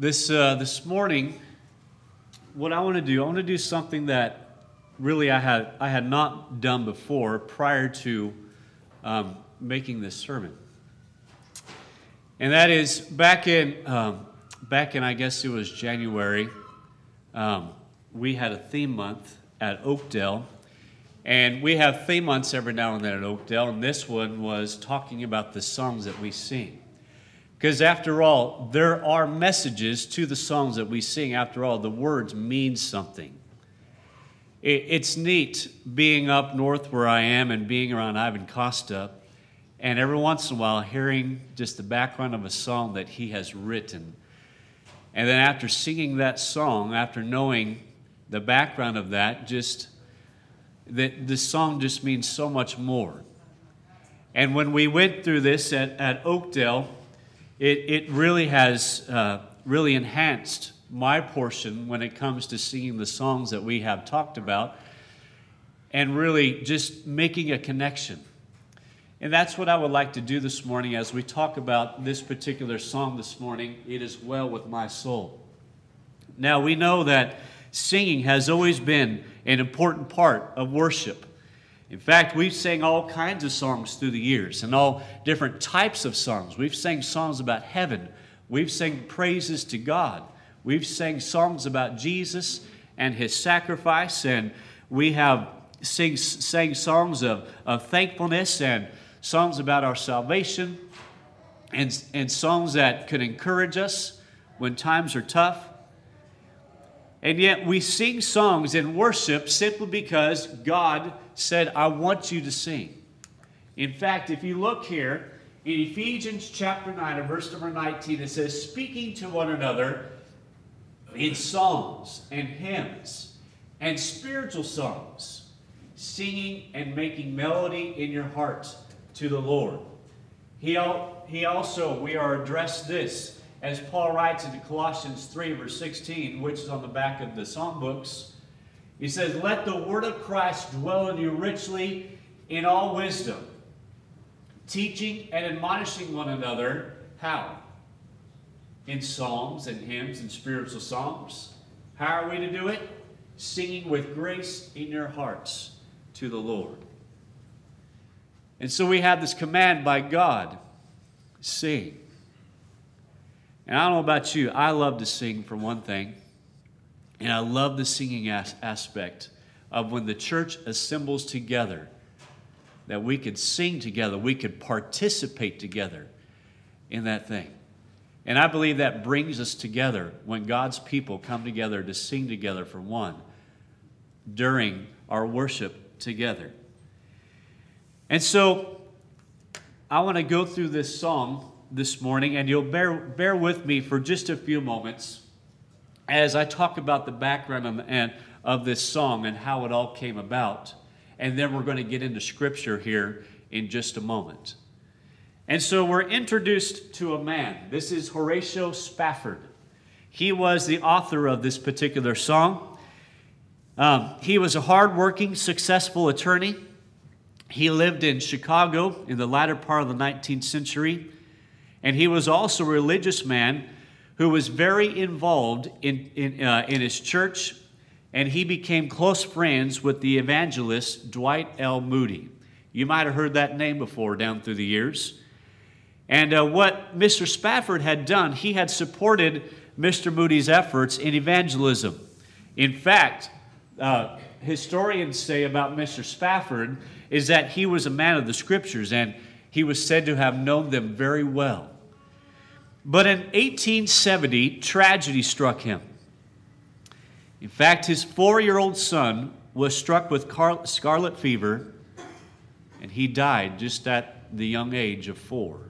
This, uh, this morning, what I want to do, I want to do something that really I had, I had not done before prior to um, making this sermon. And that is back in, um, back in, I guess it was January, um, we had a theme month at Oakdale. And we have theme months every now and then at Oakdale, and this one was talking about the songs that we sing. Because after all, there are messages to the songs that we sing. After all, the words mean something. It's neat being up north where I am and being around Ivan Costa, and every once in a while hearing just the background of a song that he has written. And then after singing that song, after knowing the background of that, just that the song just means so much more. And when we went through this at, at Oakdale, it, it really has uh, really enhanced my portion when it comes to singing the songs that we have talked about and really just making a connection. And that's what I would like to do this morning as we talk about this particular song this morning, It Is Well With My Soul. Now, we know that singing has always been an important part of worship. In fact, we've sang all kinds of songs through the years and all different types of songs. We've sang songs about heaven. We've sang praises to God. We've sang songs about Jesus and his sacrifice. And we have sing, sang songs of, of thankfulness and songs about our salvation and, and songs that could encourage us when times are tough. And yet we sing songs in worship simply because God said, I want you to sing. In fact, if you look here in Ephesians chapter 9 and verse number 19, it says, Speaking to one another in songs and hymns and spiritual songs, singing and making melody in your heart to the Lord. He, he also, we are addressed this as Paul writes in Colossians 3, verse 16, which is on the back of the songbooks. He says, Let the word of Christ dwell in you richly in all wisdom, teaching and admonishing one another. How? In psalms and hymns and spiritual songs. How are we to do it? Singing with grace in your hearts to the Lord. And so we have this command by God sing. And I don't know about you, I love to sing for one thing. And I love the singing as- aspect of when the church assembles together, that we could sing together, we could participate together in that thing. And I believe that brings us together when God's people come together to sing together for one during our worship together. And so I want to go through this song this morning, and you'll bear, bear with me for just a few moments as I talk about the background of, and, of this song and how it all came about. And then we're going to get into scripture here in just a moment. And so we're introduced to a man. This is Horatio Spafford. He was the author of this particular song. Um, he was a hardworking, successful attorney. He lived in Chicago in the latter part of the 19th century. And he was also a religious man who was very involved in, in, uh, in his church, and he became close friends with the evangelist Dwight L. Moody. You might have heard that name before down through the years. And uh, what Mr. Spafford had done, he had supported Mr. Moody's efforts in evangelism. In fact, uh, historians say about Mr. Spafford is that he was a man of the scriptures and he was said to have known them very well. But in 1870, tragedy struck him. In fact, his four year old son was struck with scarlet fever, and he died just at the young age of four.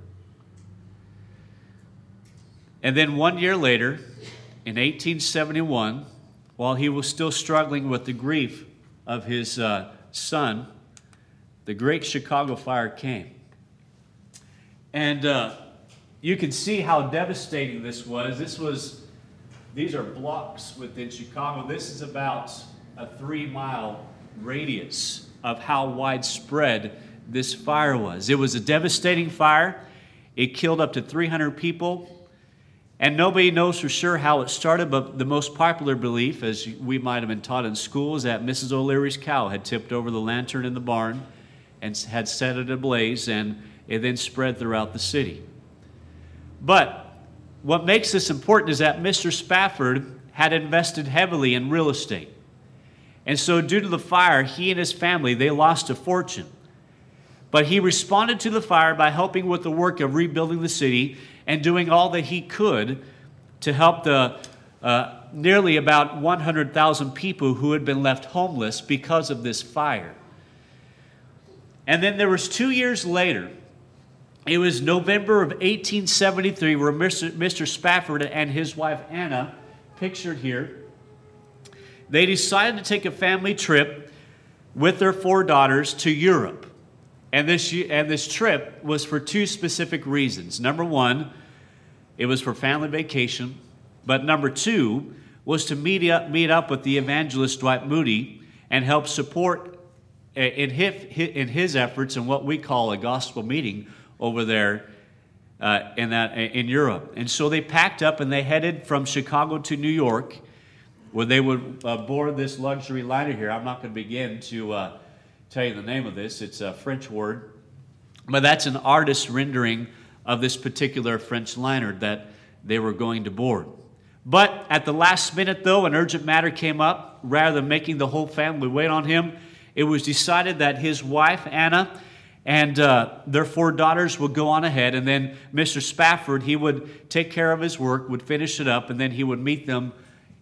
And then one year later, in 1871, while he was still struggling with the grief of his uh, son, the Great Chicago Fire came. And uh, you can see how devastating this was. This was, these are blocks within Chicago. This is about a three mile radius of how widespread this fire was. It was a devastating fire. It killed up to 300 people. And nobody knows for sure how it started, but the most popular belief, as we might have been taught in school, is that Mrs. O'Leary's cow had tipped over the lantern in the barn and had set it ablaze, and it then spread throughout the city. But what makes this important is that Mr. Spafford had invested heavily in real estate. And so due to the fire, he and his family, they lost a fortune. But he responded to the fire by helping with the work of rebuilding the city and doing all that he could to help the uh, nearly about 100,000 people who had been left homeless because of this fire. And then there was two years later, it was November of 1873, where Mr. Spafford and his wife Anna, pictured here, they decided to take a family trip with their four daughters to Europe. And this, and this trip was for two specific reasons. Number one, it was for family vacation. But number two was to meet up, meet up with the evangelist Dwight Moody and help support eh, in his, in his efforts in what we call a gospel meeting over there uh, in, that, in Europe. And so they packed up and they headed from Chicago to New York, where they would uh, board this luxury liner here. I'm not going to begin to uh, tell you the name of this, it's a French word, but that's an artist's rendering of this particular French liner that they were going to board. But at the last minute, though, an urgent matter came up. Rather than making the whole family wait on him, it was decided that his wife, Anna, and uh, their four daughters would go on ahead, and then Mr. Spafford, he would take care of his work, would finish it up, and then he would meet them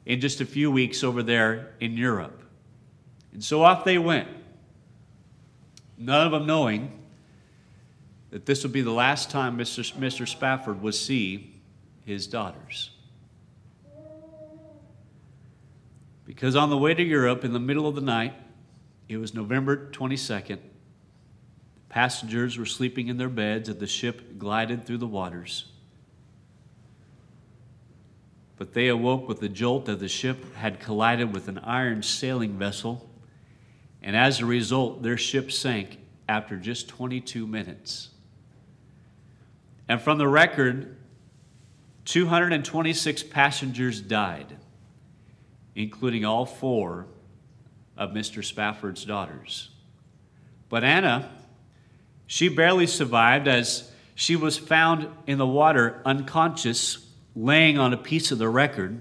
in just a few weeks over there in Europe. And so off they went, none of them knowing that this would be the last time Mr. Mr. Spafford would see his daughters. Because on the way to Europe in the middle of the night, it was November 22nd, Passengers were sleeping in their beds as the ship glided through the waters. But they awoke with the jolt that the ship had collided with an iron sailing vessel, and as a result, their ship sank after just 22 minutes. And from the record, 226 passengers died, including all four of Mr. Spafford's daughters. But Anna she barely survived as she was found in the water unconscious, laying on a piece of the record,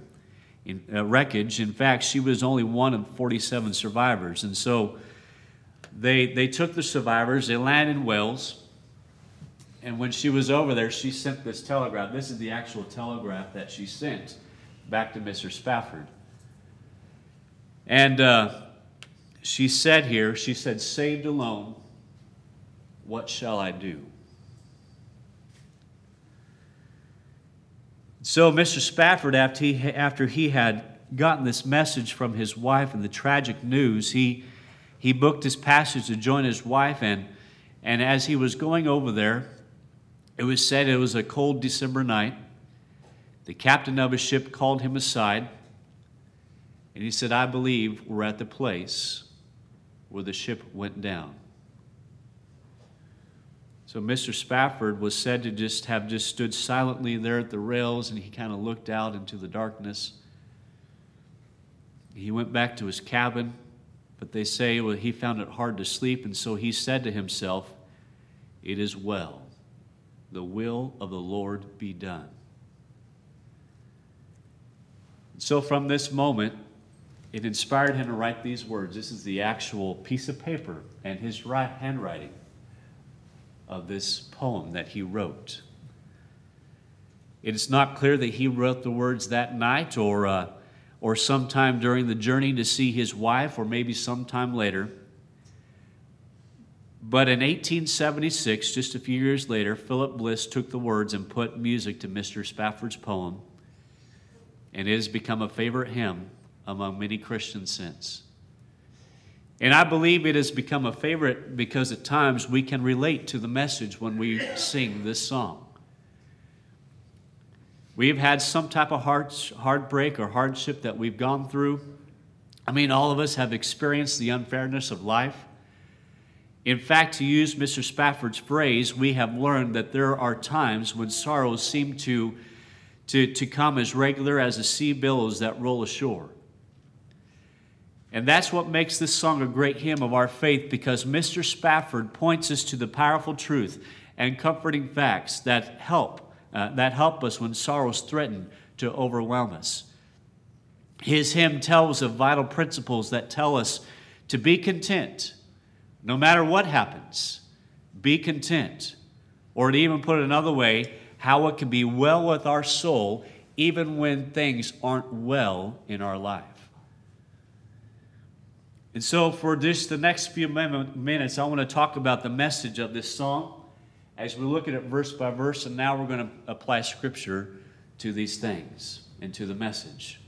in, uh, wreckage. In fact, she was only one of 47 survivors. And so they, they took the survivors, they landed in Wales. And when she was over there, she sent this telegraph. This is the actual telegraph that she sent back to Mr. Spafford. And uh, she said here, she said, saved alone what shall I do? So, Mr. Spafford, after he, after he had gotten this message from his wife and the tragic news, he, he booked his passage to join his wife. And, and as he was going over there, it was said it was a cold December night. The captain of his ship called him aside, and he said, I believe we're at the place where the ship went down. So Mr. Spafford was said to just have just stood silently there at the rails and he kind of looked out into the darkness. He went back to his cabin, but they say well, he found it hard to sleep, and so he said to himself, It is well. The will of the Lord be done. So from this moment, it inspired him to write these words. This is the actual piece of paper and his handwriting of this poem that he wrote. It is not clear that he wrote the words that night or, uh, or sometime during the journey to see his wife or maybe sometime later. But in 1876, just a few years later, Philip Bliss took the words and put music to Mr. Spafford's poem, and it has become a favorite hymn among many Christians since. And I believe it has become a favorite because at times we can relate to the message when we sing this song. We've had some type of heart, heartbreak or hardship that we've gone through. I mean, all of us have experienced the unfairness of life. In fact, to use Mr. Spafford's phrase, we have learned that there are times when sorrows seem to, to, to come as regular as the sea billows that roll ashore. And that's what makes this song a great hymn of our faith because Mr. Spafford points us to the powerful truth and comforting facts that help, uh, that help us when sorrows threaten to overwhelm us. His hymn tells of vital principles that tell us to be content no matter what happens. Be content. Or to even put it another way, how it can be well with our soul even when things aren't well in our life. And so, for just the next few minutes, I want to talk about the message of this song as we look at it verse by verse, and now we're going to apply scripture to these things and to the message.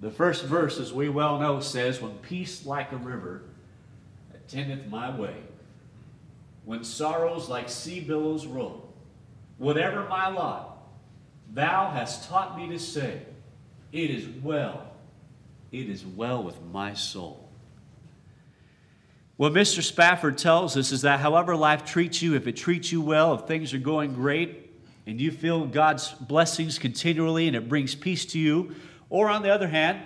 The first verse, as we well know, says, When peace like a river attendeth my way, when sorrows like sea billows roll, whatever my lot, thou hast taught me to say, It is well, it is well with my soul. What Mr. Spafford tells us is that however life treats you, if it treats you well, if things are going great, and you feel God's blessings continually and it brings peace to you, or on the other hand,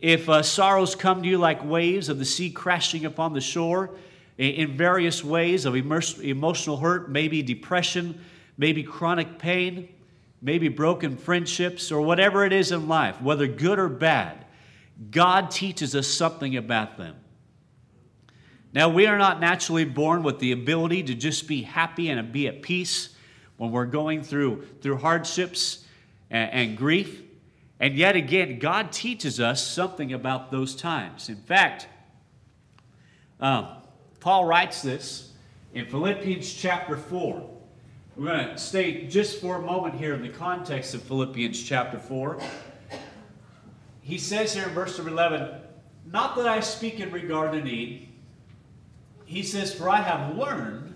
if uh, sorrows come to you like waves of the sea crashing upon the shore in various ways of emotional hurt, maybe depression, maybe chronic pain, maybe broken friendships, or whatever it is in life, whether good or bad, God teaches us something about them. Now, we are not naturally born with the ability to just be happy and be at peace when we're going through, through hardships and, and grief. And yet again, God teaches us something about those times. In fact, um, Paul writes this in Philippians chapter 4. We're going to stay just for a moment here in the context of Philippians chapter 4. He says here in verse 11, Not that I speak in regard to need. He says, For I have learned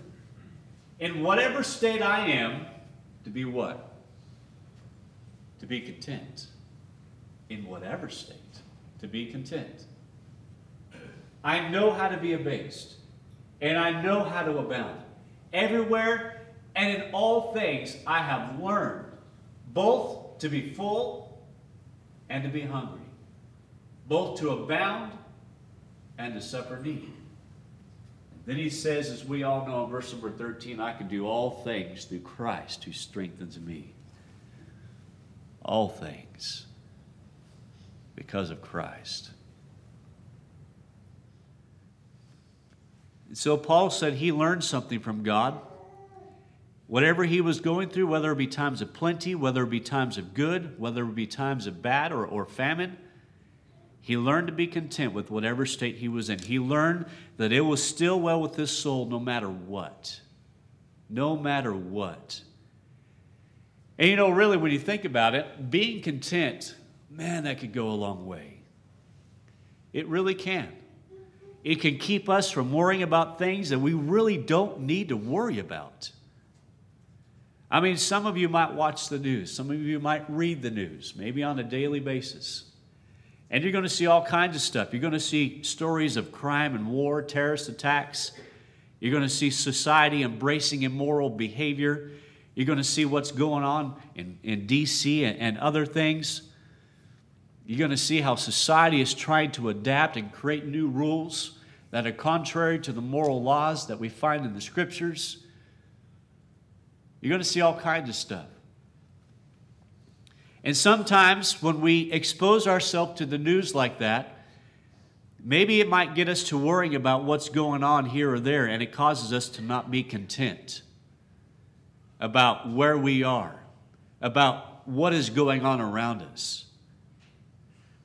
in whatever state I am to be what? To be content. In whatever state. To be content. I know how to be abased. And I know how to abound. Everywhere and in all things I have learned both to be full and to be hungry, both to abound and to suffer need. Then he says, as we all know in verse number 13, I can do all things through Christ who strengthens me. All things because of Christ. And so Paul said he learned something from God Whatever he was going through, whether it be times of plenty, whether it be times of good, whether it be times of bad or, or famine, he learned to be content with whatever state he was in. He learned that it was still well with his soul no matter what. No matter what. And you know, really, when you think about it, being content, man, that could go a long way. It really can. It can keep us from worrying about things that we really don't need to worry about. I mean, some of you might watch the news, some of you might read the news, maybe on a daily basis. And you're going to see all kinds of stuff. You're going to see stories of crime and war, terrorist attacks. You're going to see society embracing immoral behavior. You're going to see what's going on in, in D.C. and, and other things. You're going to see how society is trying to adapt and create new rules that are contrary to the moral laws that we find in the scriptures. You're going to see all kinds of stuff. And sometimes when we expose ourselves to the news like that, maybe it might get us to worrying about what's going on here or there, and it causes us to not be content about where we are, about what is going on around us.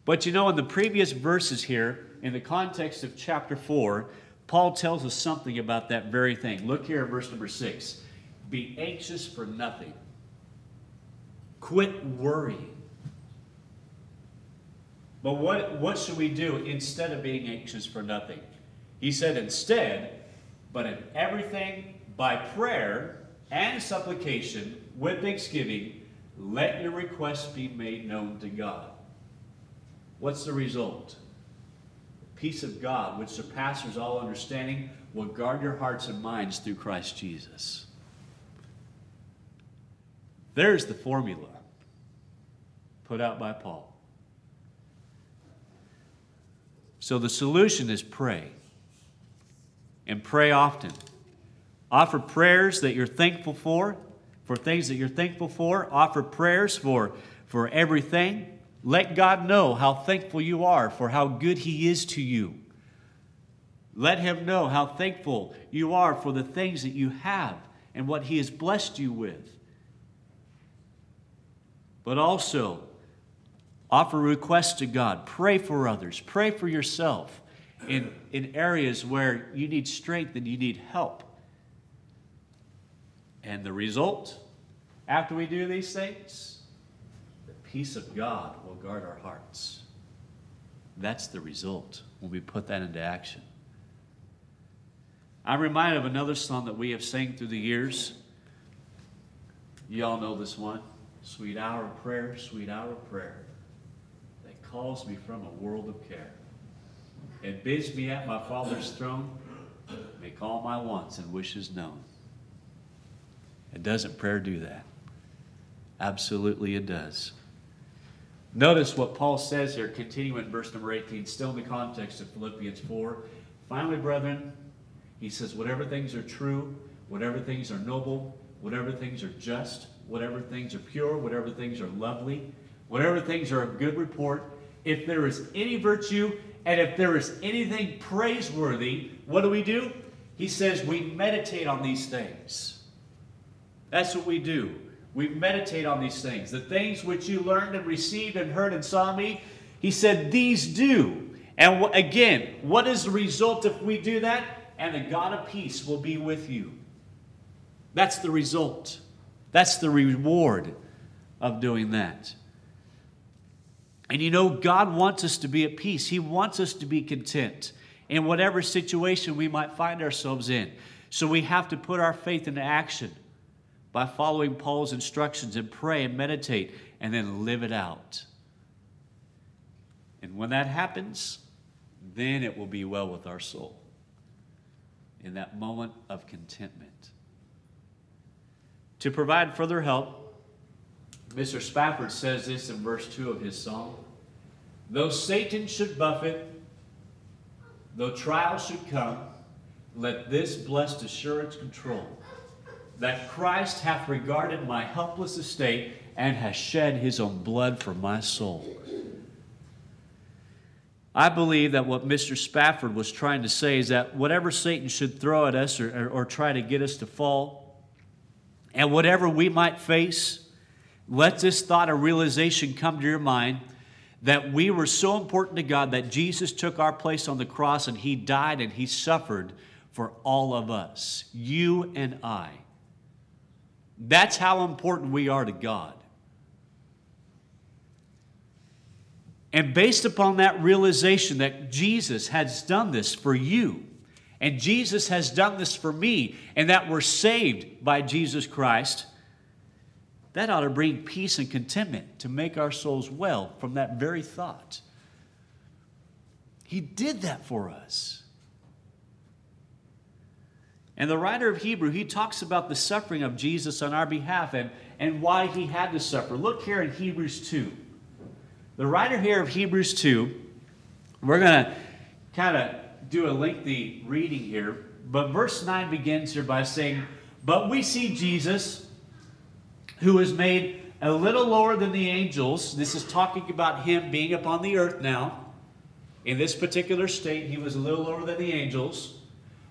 But you know, in the previous verses here, in the context of chapter 4, Paul tells us something about that very thing. Look here at verse number 6. Be anxious for nothing. Quit worrying. But what, what should we do instead of being anxious for nothing? He said, instead, but in everything by prayer and supplication with thanksgiving, let your requests be made known to God. What's the result? The peace of God, which surpasses all understanding, will guard your hearts and minds through Christ Jesus. There's the formula. put out by Paul. So the solution is pray. And pray often. Offer prayers that you're thankful for, for things that you're thankful for. Offer prayers for, for everything. Let God know how thankful you are for how good He is to you. Let Him know how thankful you are for the things that you have and what He has blessed you with. But also, offer requests to God. Pray for others. Pray for yourself in, in areas where you need strength and you need help. And the result, after we do these things, the peace of God will guard our hearts. That's the result when we put that into action. I'm reminded of another song that we have sang through the years. You all know this one. Sweet hour of prayer, sweet hour of prayer that calls me from a world of care. It bids me at my Father's throne, make all my wants and wishes known. And doesn't prayer do that? Absolutely, it does. Notice what Paul says here, continuing verse number 18, still in the context of Philippians 4. Finally, brethren, he says, whatever things are true, whatever things are noble, whatever things are just, whatever things are pure, whatever things are lovely, whatever things are of good report, if there is any virtue and if there is anything praiseworthy, what do we do? He says we meditate on these things. That's what we do. We meditate on these things. The things which you learned and received and heard and saw me, he said, these do. And again, what is the result if we do that? And the God of peace will be with you. That's the result. That's the reward of doing that. And you know, God wants us to be at peace. He wants us to be content in whatever situation we might find ourselves in. So we have to put our faith into action by following Paul's instructions and pray and meditate and then live it out. And when that happens, then it will be well with our soul in that moment of contentment. To provide further help, Mr. Spafford says this in verse 2 of his song Though Satan should buffet, though trials should come, let this blessed assurance control that Christ hath regarded my helpless estate and has shed his own blood for my soul. I believe that what Mr. Spafford was trying to say is that whatever Satan should throw at us or, or, or try to get us to fall, and whatever we might face, let this thought or realization come to your mind that we were so important to God that Jesus took our place on the cross and He died and He suffered for all of us, you and I. That's how important we are to God. And based upon that realization that Jesus has done this for you, and Jesus has done this for me, and that we're saved by Jesus Christ, that ought to bring peace and contentment to make our souls well from that very thought. He did that for us. And the writer of Hebrew, he talks about the suffering of Jesus on our behalf and, and why he had to suffer. Look here in Hebrews 2. The writer here of Hebrews 2, we're going to kind of do a lengthy reading here, but verse 9 begins here by saying, But we see Jesus, who is made a little lower than the angels. This is talking about him being upon the earth now. In this particular state, he was a little lower than the angels.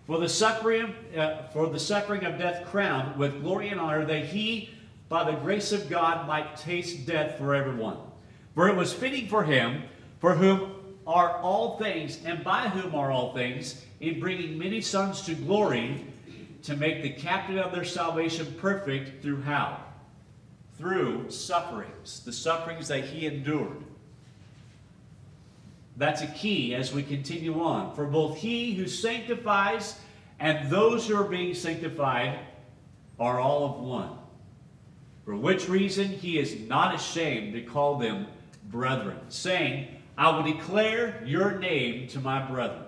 For the suffering, uh, for the suffering of death crowned with glory and honor, that he, by the grace of God, might taste death for everyone. For it was fitting for him, for whom are all things, and by whom are all things, in bringing many sons to glory, to make the captain of their salvation perfect through how? Through sufferings, the sufferings that he endured. That's a key as we continue on. For both he who sanctifies and those who are being sanctified are all of one. For which reason he is not ashamed to call them brethren, saying, I will declare your name to my brethren.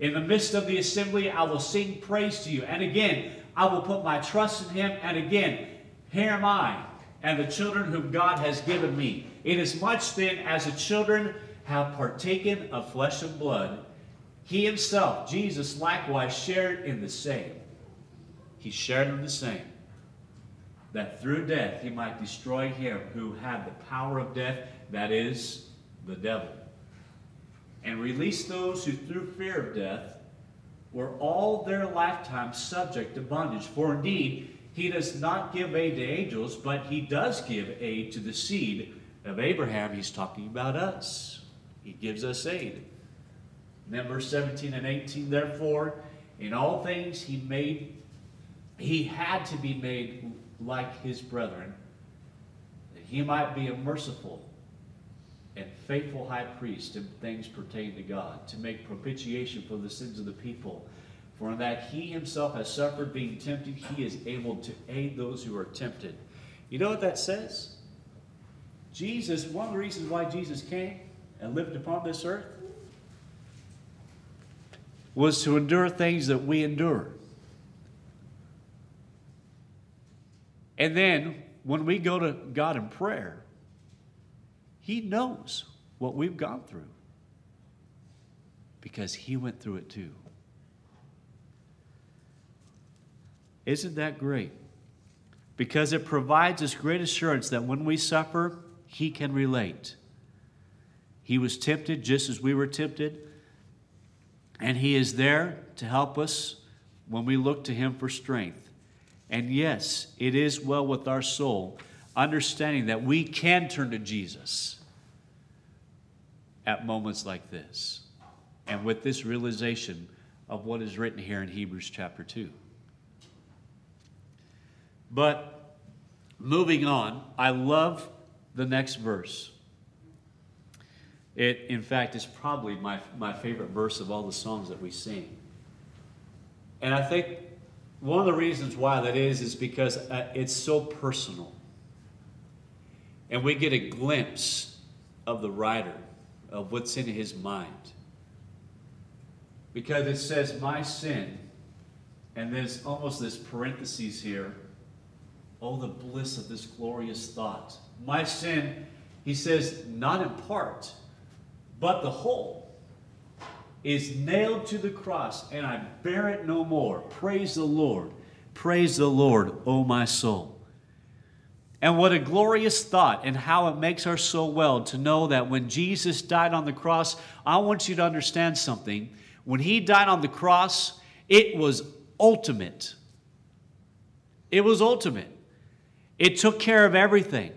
In the midst of the assembly, I will sing praise to you. And again, I will put my trust in him. And again, here am I. and the children whom God has given me. Inasmuch then as the children have partaken of flesh and blood, he himself, Jesus, likewise shared in the same. He shared in the same. That through death he might destroy him who had the power of death, that is, the devil. And release those who through fear of death were all their lifetime subject to bondage. For indeed, he does not give aid to angels, but he does give aid to the seed of Abraham. He's talking about us. He gives us aid. Then verse 17 and 18, therefore, in all things he made, he had to be made like his brethren, that he might be a merciful and faithful high priest in things pertaining to God, to make propitiation for the sins of the people. For in that he himself has suffered being tempted, he is able to aid those who are tempted. You know what that says? Jesus, one of the reasons why Jesus came and lived upon this earth was to endure things that we endure. And then when we go to God in prayer, He knows what we've gone through because He went through it too. Isn't that great? Because it provides us great assurance that when we suffer, He can relate. He was tempted just as we were tempted, and He is there to help us when we look to Him for strength. And yes, it is well with our soul, understanding that we can turn to Jesus at moments like this, and with this realization of what is written here in Hebrews chapter 2. But moving on, I love the next verse. It, in fact, is probably my, my favorite verse of all the songs that we sing. And I think one of the reasons why that is, is because uh, it's so personal. And we get a glimpse of the writer, of what's in his mind. Because it says, My sin, and there's almost this parentheses here Oh, the bliss of this glorious thought. My sin, he says, not in part, but the whole, is nailed to the cross, and I bear it no more. Praise the Lord. Praise the Lord, O my soul. And what a glorious thought, and how it makes our soul well to know that when Jesus died on the cross, I want you to understand something. When he died on the cross, it was ultimate. It was ultimate. It took care of everything.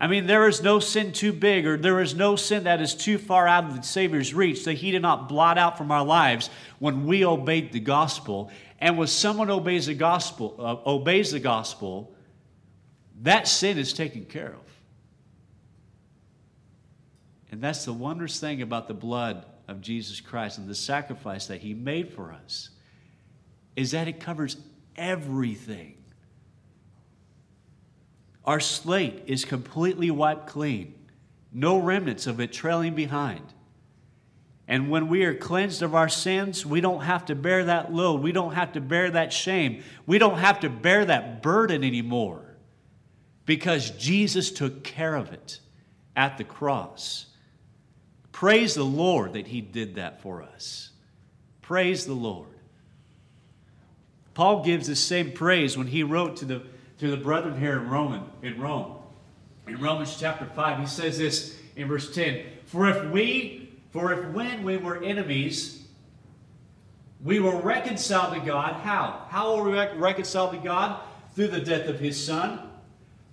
I mean, there is no sin too big, or there is no sin that is too far out of the Savior's reach that He did not blot out from our lives when we obeyed the gospel. And when someone obeys the gospel, uh, obeys the gospel, that sin is taken care of. And that's the wondrous thing about the blood of Jesus Christ and the sacrifice that He made for us, is that it covers everything. Our slate is completely wiped clean, no remnants of it trailing behind. And when we are cleansed of our sins, we don't have to bear that load. We don't have to bear that shame. We don't have to bear that burden anymore because Jesus took care of it at the cross. Praise the Lord that He did that for us. Praise the Lord. Paul gives the same praise when he wrote to the to the brethren here in Roman in Rome. In Romans chapter 5, he says this in verse 10. For if we, for if when we were enemies, we were reconciled to God, how? How were we reconciled to God? Through the death of his son.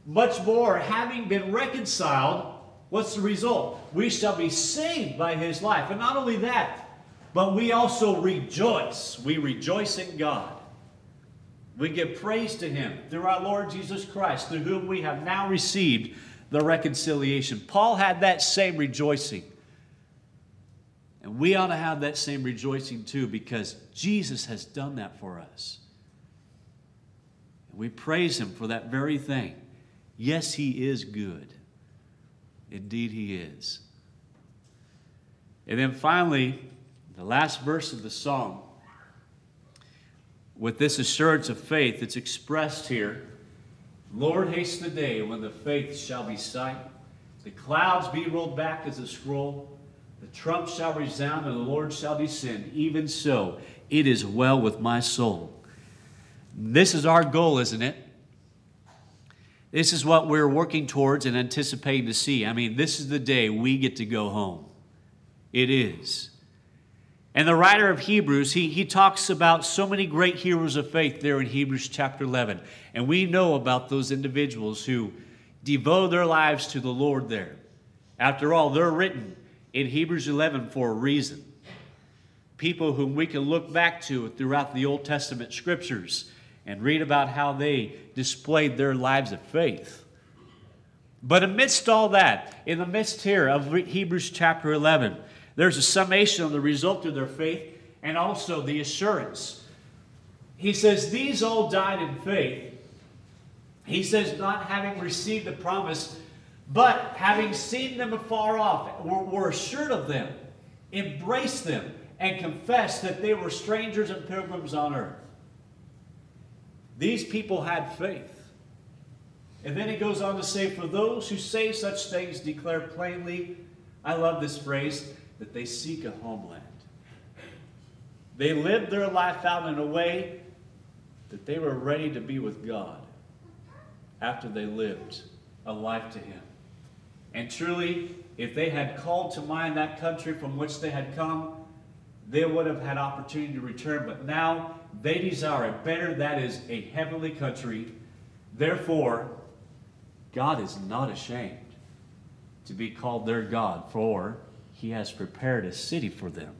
Much more, having been reconciled, what's the result? We shall be saved by his life. And not only that, but we also rejoice. We rejoice in God. We give praise to him through our Lord Jesus Christ, through whom we have now received the reconciliation. Paul had that same rejoicing. And we ought to have that same rejoicing too because Jesus has done that for us. And we praise him for that very thing. Yes, he is good. Indeed, he is. And then finally, the last verse of the song with this assurance of faith that's expressed here Lord, haste the day when the faith shall be sight, the clouds be rolled back as a scroll, the trump shall resound, and the Lord shall descend. Even so, it is well with my soul. This is our goal, isn't it? This is what we're working towards and anticipating to see. I mean, this is the day we get to go home. It is. And the writer of Hebrews, he, he talks about so many great heroes of faith there in Hebrews chapter 11. And we know about those individuals who devote their lives to the Lord there. After all, they're written in Hebrews 11 for a reason. People whom we can look back to throughout the Old Testament scriptures and read about how they displayed their lives of faith. But amidst all that, in the midst here of Hebrews chapter 11, there's a summation of the result of their faith and also the assurance. He says, These all died in faith. He says, not having received the promise, but having seen them afar off, were, were assured of them, embraced them, and confessed that they were strangers and pilgrims on earth. These people had faith. And then he goes on to say, For those who say such things declare plainly, I love this phrase, that they seek a homeland. They lived their life out in a way that they were ready to be with God after they lived a life to Him. And truly, if they had called to mind that country from which they had come, they would have had opportunity to return. But now they desire a better, that is, a heavenly country. Therefore, God is not ashamed to be called their God, for he has prepared a city for them.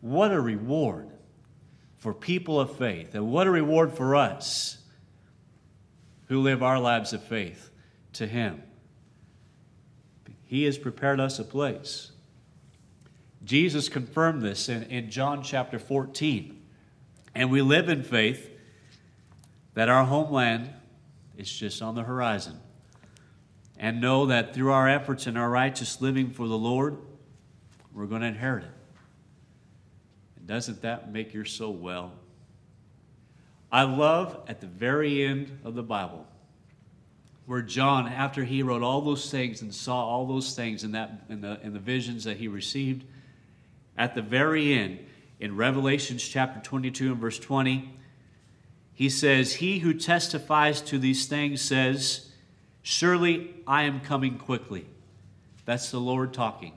What a reward for people of faith, and what a reward for us who live our lives of faith to Him. He has prepared us a place. Jesus confirmed this in, in John chapter 14. And we live in faith that our homeland is just on the horizon and know that through our efforts and our righteous living for the Lord, we're going to inherit it. And doesn't that make your soul well? I love at the very end of the Bible where John, after he wrote all those things and saw all those things in, that, in, the, in the visions that he received, at the very end, in Revelations chapter 22 and verse 20, he says, He who testifies to these things says, Surely I am coming quickly. That's the Lord talking.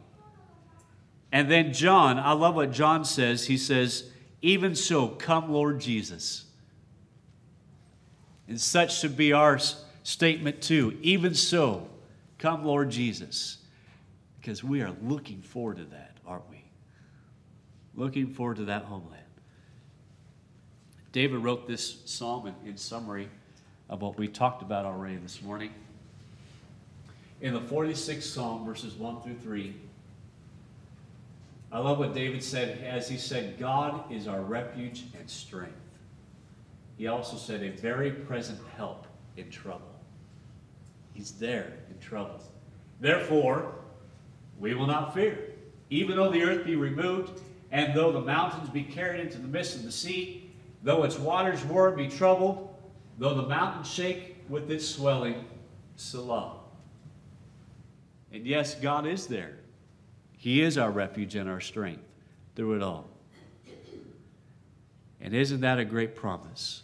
And then John, I love what John says. He says, Even so, come, Lord Jesus. And such should be our statement too. Even so, come, Lord Jesus. Because we are looking forward to that, aren't we? Looking forward to that homeland. David wrote this psalm in, in summary of what we talked about already this morning in the 46th Psalm, verses 1 through 3. I love what David said as he said, God is our refuge and strength. He also said, a very present help in trouble. He's there in trouble. Therefore, we will not fear. Even though the earth be removed, and though the mountains be carried into the midst of the sea, though its waters roar be troubled, though the mountains shake with its swelling, Selah. And yes, God is there. He is our refuge and our strength through it all. And isn't that a great promise?